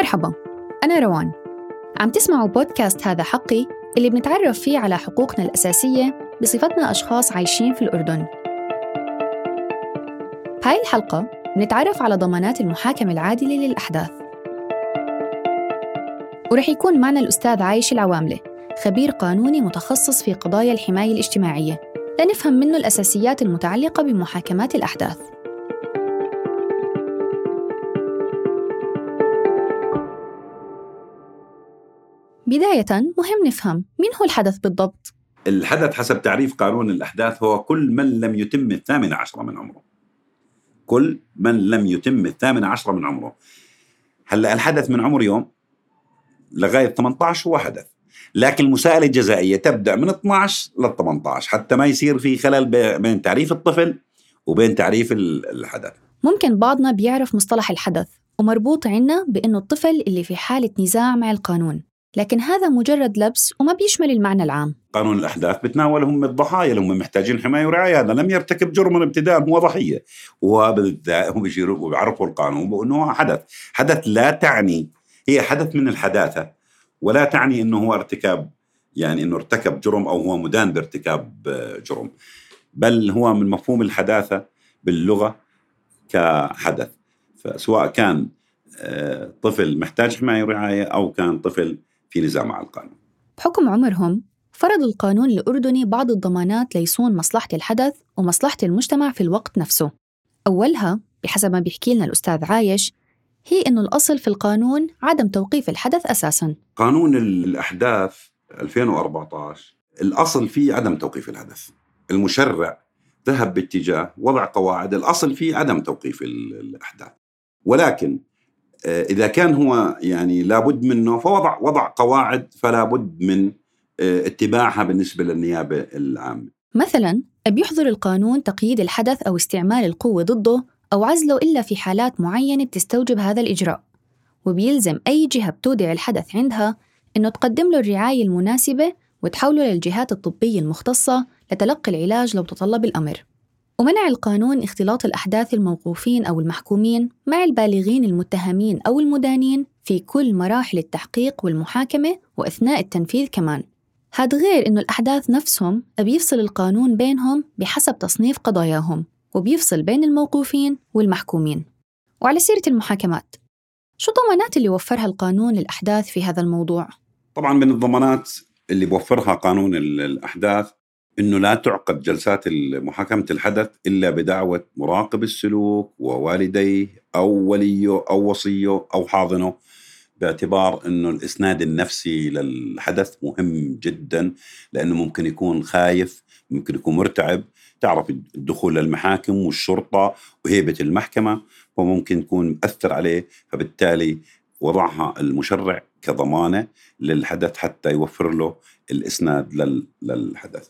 مرحبا أنا روان. عم تسمعوا بودكاست هذا حقي اللي بنتعرف فيه على حقوقنا الأساسية بصفتنا أشخاص عايشين في الأردن. بهاي الحلقة بنتعرف على ضمانات المحاكمة العادلة للأحداث. ورح يكون معنا الأستاذ عايش العواملة خبير قانوني متخصص في قضايا الحماية الاجتماعية لنفهم منه الأساسيات المتعلقة بمحاكمات الأحداث. بداية مهم نفهم مين هو الحدث بالضبط؟ الحدث حسب تعريف قانون الأحداث هو كل من لم يتم الثامن عشر من عمره. كل من لم يتم الثامن عشر من عمره. هلا الحدث من عمر يوم لغاية 18 هو حدث. لكن المساءلة الجزائية تبدأ من 12 لل 18 حتى ما يصير في خلل بين تعريف الطفل وبين تعريف الحدث. ممكن بعضنا بيعرف مصطلح الحدث ومربوط عنا بأنه الطفل اللي في حالة نزاع مع القانون. لكن هذا مجرد لبس وما بيشمل المعنى العام. قانون الأحداث بتناول هم الضحايا اللي هم محتاجين حماية ورعاية هذا لم يرتكب جرما ابتداء هو ضحية. بيشيروا بيعرفوا القانون بأنه حدث. حدث لا تعني هي حدث من الحداثة. ولا تعني أنه هو ارتكاب يعني أنه ارتكب جرم أو هو مدان بارتكاب جرم. بل هو من مفهوم الحداثة باللغة كحدث. فسواء كان آه، طفل محتاج حماية ورعاية أو كان طفل في نزاع مع القانون. بحكم عمرهم فرض القانون الأردني بعض الضمانات ليصون مصلحة الحدث ومصلحة المجتمع في الوقت نفسه. أولها بحسب ما بيحكي لنا الأستاذ عايش هي إنه الأصل في القانون عدم توقيف الحدث أساساً. قانون الأحداث 2014 الأصل فيه عدم توقيف الحدث. المشرع ذهب باتجاه وضع قواعد الأصل فيه عدم توقيف الأحداث. ولكن إذا كان هو يعني لابد منه فوضع وضع قواعد فلا بد من آه، اتباعها بالنسبة للنيابة العامة. مثلا بيحظر القانون تقييد الحدث أو استعمال القوة ضده أو عزله إلا في حالات معينة بتستوجب هذا الإجراء. وبيلزم أي جهة بتودع الحدث عندها إنه تقدم له الرعاية المناسبة وتحوله للجهات الطبية المختصة لتلقي العلاج لو تطلب الأمر. ومنع القانون اختلاط الأحداث الموقوفين أو المحكومين مع البالغين المتهمين أو المدانين في كل مراحل التحقيق والمحاكمة وأثناء التنفيذ كمان هذا غير إنه الأحداث نفسهم بيفصل القانون بينهم بحسب تصنيف قضاياهم وبيفصل بين الموقوفين والمحكومين وعلى سيرة المحاكمات شو الضمانات اللي وفرها القانون للأحداث في هذا الموضوع؟ طبعا من الضمانات اللي بوفرها قانون الأحداث إنه لا تعقد جلسات محاكمة الحدث إلا بدعوة مراقب السلوك ووالديه أو وليه أو وصيه أو حاضنه باعتبار إنه الإسناد النفسي للحدث مهم جدا لأنه ممكن يكون خايف ممكن يكون مرتعب تعرف الدخول للمحاكم والشرطة وهيبة المحكمة وممكن يكون مأثر عليه فبالتالي وضعها المشرع كضمانة للحدث حتى يوفر له الإسناد للحدث.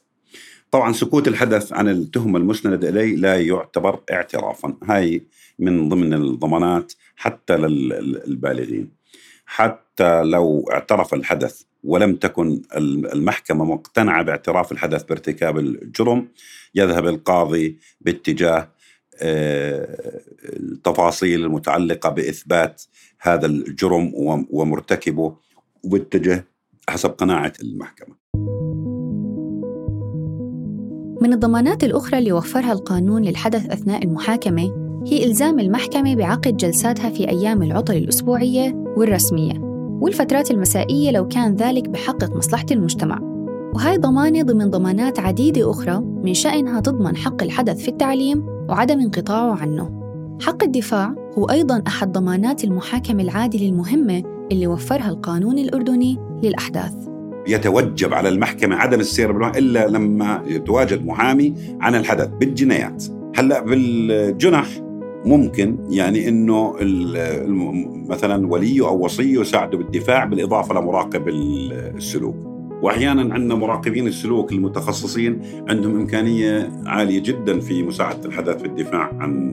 طبعا سكوت الحدث عن التهمة المسندة إليه لا يعتبر اعترافا. هاي من ضمن الضمانات حتى للبالغين. حتى لو اعترف الحدث ولم تكن المحكمة مقتنعة باعتراف الحدث بارتكاب الجرم يذهب القاضي باتجاه آه، التفاصيل المتعلقة بإثبات هذا الجرم ومرتكبه وباتجه حسب قناعة المحكمة. من الضمانات الأخرى اللي وفرها القانون للحدث أثناء المحاكمة هي إلزام المحكمة بعقد جلساتها في أيام العطل الأسبوعية والرسمية والفترات المسائية لو كان ذلك بحقق مصلحة المجتمع. وهي ضمانة ضمن ضمانات عديدة أخرى من شأنها تضمن حق الحدث في التعليم وعدم انقطاعه عنه. حق الدفاع هو أيضا أحد ضمانات المحاكمة العادلة المهمة اللي وفرها القانون الأردني للأحداث. يتوجب على المحكمة عدم السير بالمحكمة إلا لما يتواجد محامي عن الحدث بالجنايات. هلأ بالجنح ممكن يعني إنه مثلا وليه أو وصيه يساعده بالدفاع بالإضافة لمراقب السلوك. واحيانا عندنا مراقبين السلوك المتخصصين عندهم إمكانية عالية جدا في مساعدة الحدث في الدفاع عن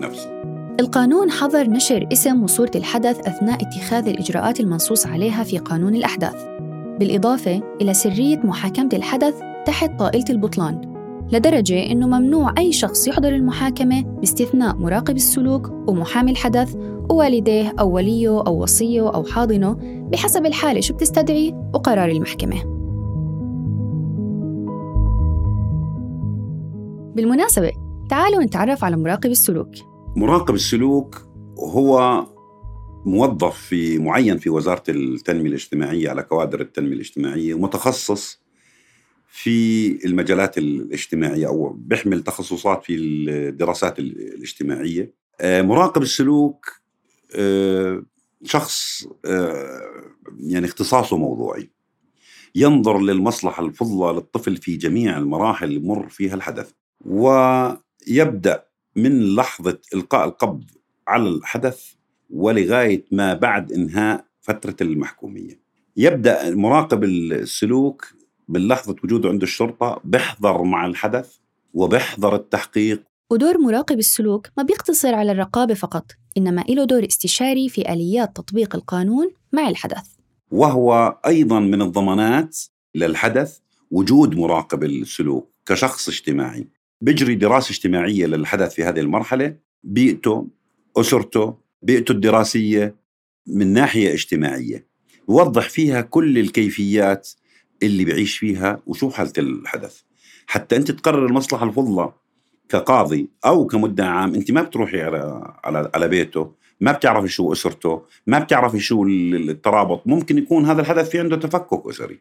نفسه. القانون حظر نشر اسم وصورة الحدث أثناء اتخاذ الإجراءات المنصوص عليها في قانون الأحداث. بالإضافة إلى سرية محاكمة الحدث تحت طائلة البطلان لدرجة إنه ممنوع أي شخص يحضر المحاكمة باستثناء مراقب السلوك ومحامي الحدث ووالديه أو وليه أو وصيه أو حاضنه بحسب الحالة شو بتستدعي وقرار المحكمة. بالمناسبة تعالوا نتعرف على مراقب السلوك. مراقب السلوك هو موظف في معين في وزارة التنمية الاجتماعية على كوادر التنمية الاجتماعية ومتخصص في المجالات الاجتماعية أو بيحمل تخصصات في الدراسات الاجتماعية. آه، مراقب السلوك آه، شخص آه، يعني اختصاصه موضوعي. ينظر للمصلحة الفضلى للطفل في جميع المراحل اللي يمر فيها الحدث. ويبدأ من لحظة إلقاء القبض على الحدث ولغاية ما بعد إنهاء فترة المحكومية. يبدأ مراقب السلوك باللحظة وجوده عند الشرطة بيحضر مع الحدث وبيحضر التحقيق. ودور مراقب السلوك ما بيقتصر على الرقابة فقط إنما له دور استشاري في آليات تطبيق القانون مع الحدث. وهو أيضا من الضمانات للحدث وجود مراقب السلوك كشخص اجتماعي. بيجري دراسة اجتماعية للحدث في هذه المرحلة بيئته أسرته بيئته الدراسية من ناحية اجتماعية. يوضح فيها كل الكيفيات اللي بيعيش فيها وشو حالة الحدث. حتى أنت تقرر المصلحة الفضلى كقاضي أو كمدعي عام أنت ما بتروحي على على على بيته ما بتعرفي شو أسرته ما بتعرفي شو الترابط. ممكن يكون هذا الحدث في عنده تفكك أسري.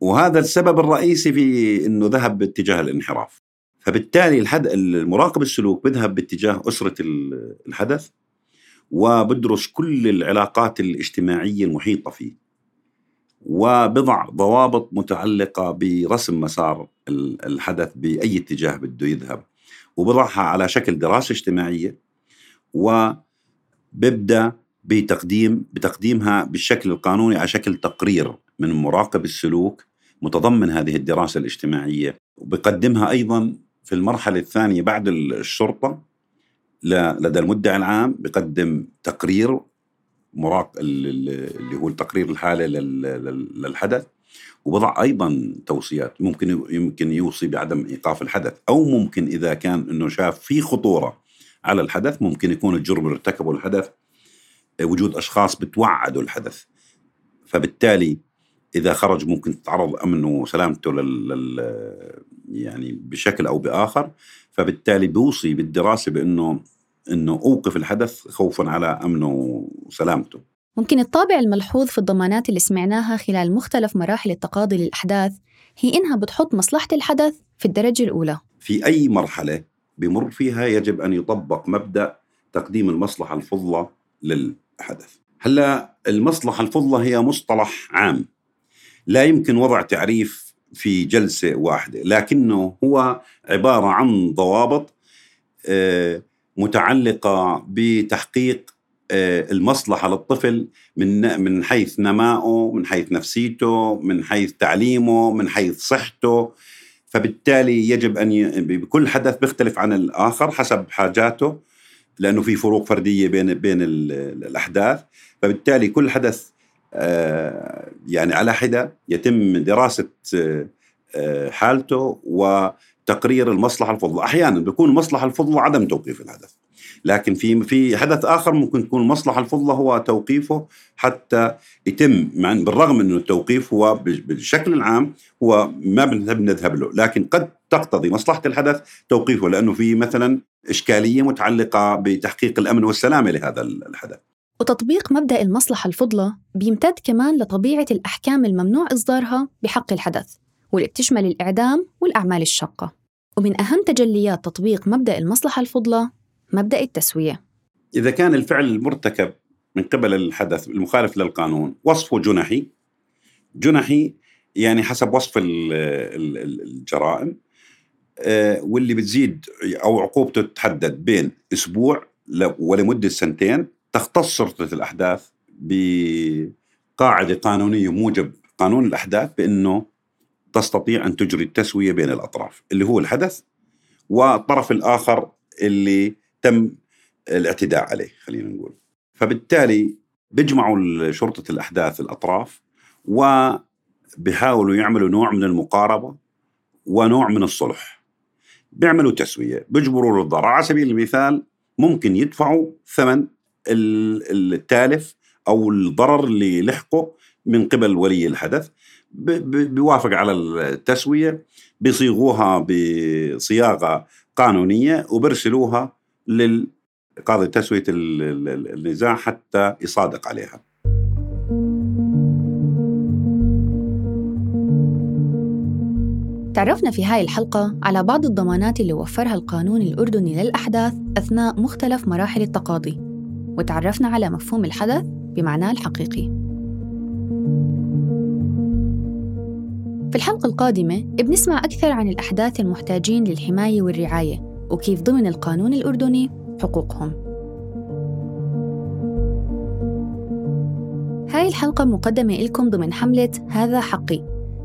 وهذا السبب الرئيسي في أنه ذهب باتجاه الانحراف. فبالتالي المراقب السلوك بيذهب باتجاه أسرة الحدث. وبدرس كل العلاقات الاجتماعية المحيطة فيه. وبضع ضوابط متعلقة برسم مسار الحدث بأي اتجاه بده يذهب. وبضعها على شكل دراسة اجتماعية. وببدأ بتقديم بتقديمها بالشكل القانوني على شكل تقرير من مراقب السلوك متضمن هذه الدراسة الاجتماعية. وبقدمها أيضا في المرحلة الثانية بعد الشرطة. لدى المدعي العام بقدم تقرير مراق اللي هو التقرير الحالة للحدث وبضع أيضا توصيات ممكن يمكن يوصي بعدم إيقاف الحدث أو ممكن إذا كان إنه شاف في خطورة على الحدث ممكن يكون الجرم اللي ارتكبه الحدث وجود أشخاص بتوعدوا الحدث. فبالتالي إذا خرج ممكن تتعرض أمنه وسلامته لل يعني بشكل أو بآخر. فبالتالي بيوصي بالدراسة بأنه إنه أوقف الحدث خوفا على أمنه وسلامته. ممكن الطابع الملحوظ في الضمانات اللي سمعناها خلال مختلف مراحل التقاضي للأحداث هي إنها بتحط مصلحة الحدث في الدرجة الأولى. في أي مرحلة بمر فيها يجب أن يطبق مبدأ تقديم المصلحة الفضلى للحدث. هلأ المصلحة الفضلى هي مصطلح عام لا يمكن وضع تعريف في جلسة واحدة، لكنه هو عبارة عن ضوابط آه، متعلقة بتحقيق آه، المصلحة للطفل من من حيث نمائه، من حيث نفسيته، من حيث تعليمه، من حيث صحته، فبالتالي يجب أن بكل حدث بيختلف عن الآخر حسب حاجاته لأنه في فروق فردية بين بين الأحداث، فبالتالي كل حدث يعني على حدة يتم دراسة آه، حالته وتقرير المصلحة الفضلى، أحيانا بيكون المصلحه الفضلى عدم توقيف الحدث. لكن في في حدث آخر ممكن تكون المصلحه الفضلى هو توقيفه حتى يتم مع بالرغم إنه التوقيف هو بالشكل العام هو ما بنذهب نذهب له، لكن قد تقتضي مصلحة الحدث توقيفه لأنه في مثلا إشكالية متعلقة بتحقيق الأمن والسلامة لهذا الحدث. وتطبيق مبدأ المصلحة الفضلى بيمتد كمان لطبيعة الأحكام الممنوع إصدارها بحق الحدث واللي بتشمل الإعدام والأعمال الشاقة. ومن أهم تجليات تطبيق مبدأ المصلحة الفضلى مبدأ التسوية. إذا كان الفعل المرتكب من قبل الحدث المخالف للقانون وصفه جنحي جنحي يعني حسب وصف الجرائم آه، واللي بتزيد أو عقوبته تتحدد بين أسبوع ولمدة سنتين تختص شرطة الأحداث بقاعدة قانونية موجب قانون الأحداث بأنه تستطيع أن تجري التسوية بين الأطراف اللي هو الحدث والطرف الآخر اللي تم الاعتداء عليه خلينا نقول. فبالتالي بيجمعوا شرطة الأحداث الأطراف وبيحاولوا يعملوا نوع من المقاربة ونوع من الصلح. بيعملوا تسوية بيجبروا للضرر. على سبيل المثال ممكن يدفعوا ثمن التالف أو الضرر اللي لحقه من قبل ولي الحدث بيوافق على التسوية بيصيغوها بصياغة قانونية وبرسلوها للقاضي تسوية النزاع حتى يصادق عليها. تعرفنا في هاي الحلقة على بعض الضمانات اللي وفرها القانون الأردني للأحداث أثناء مختلف مراحل التقاضي وتعرفنا على مفهوم الحدث بمعناه الحقيقي. في الحلقة القادمة بنسمع أكثر عن الأحداث المحتاجين للحماية والرعاية وكيف ضمن القانون الأردني حقوقهم. هاي الحلقة مقدمة لكم ضمن حملة هذا حقي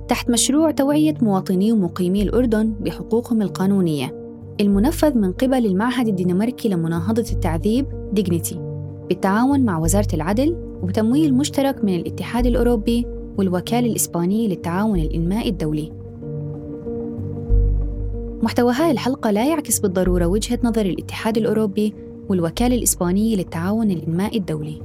تحت مشروع توعية مواطني ومقيمي الأردن بحقوقهم القانونية المنفذ من قبل المعهد الدنماركي لمناهضة التعذيب ديجنيتي بالتعاون مع وزارة العدل وبتمويل مشترك من الاتحاد الأوروبي والوكالة الإسبانية للتعاون الإنمائي الدولي. محتوى هاي الحلقة لا يعكس بالضرورة وجهة نظر الاتحاد الأوروبي والوكالة الإسبانية للتعاون الإنمائي الدولي.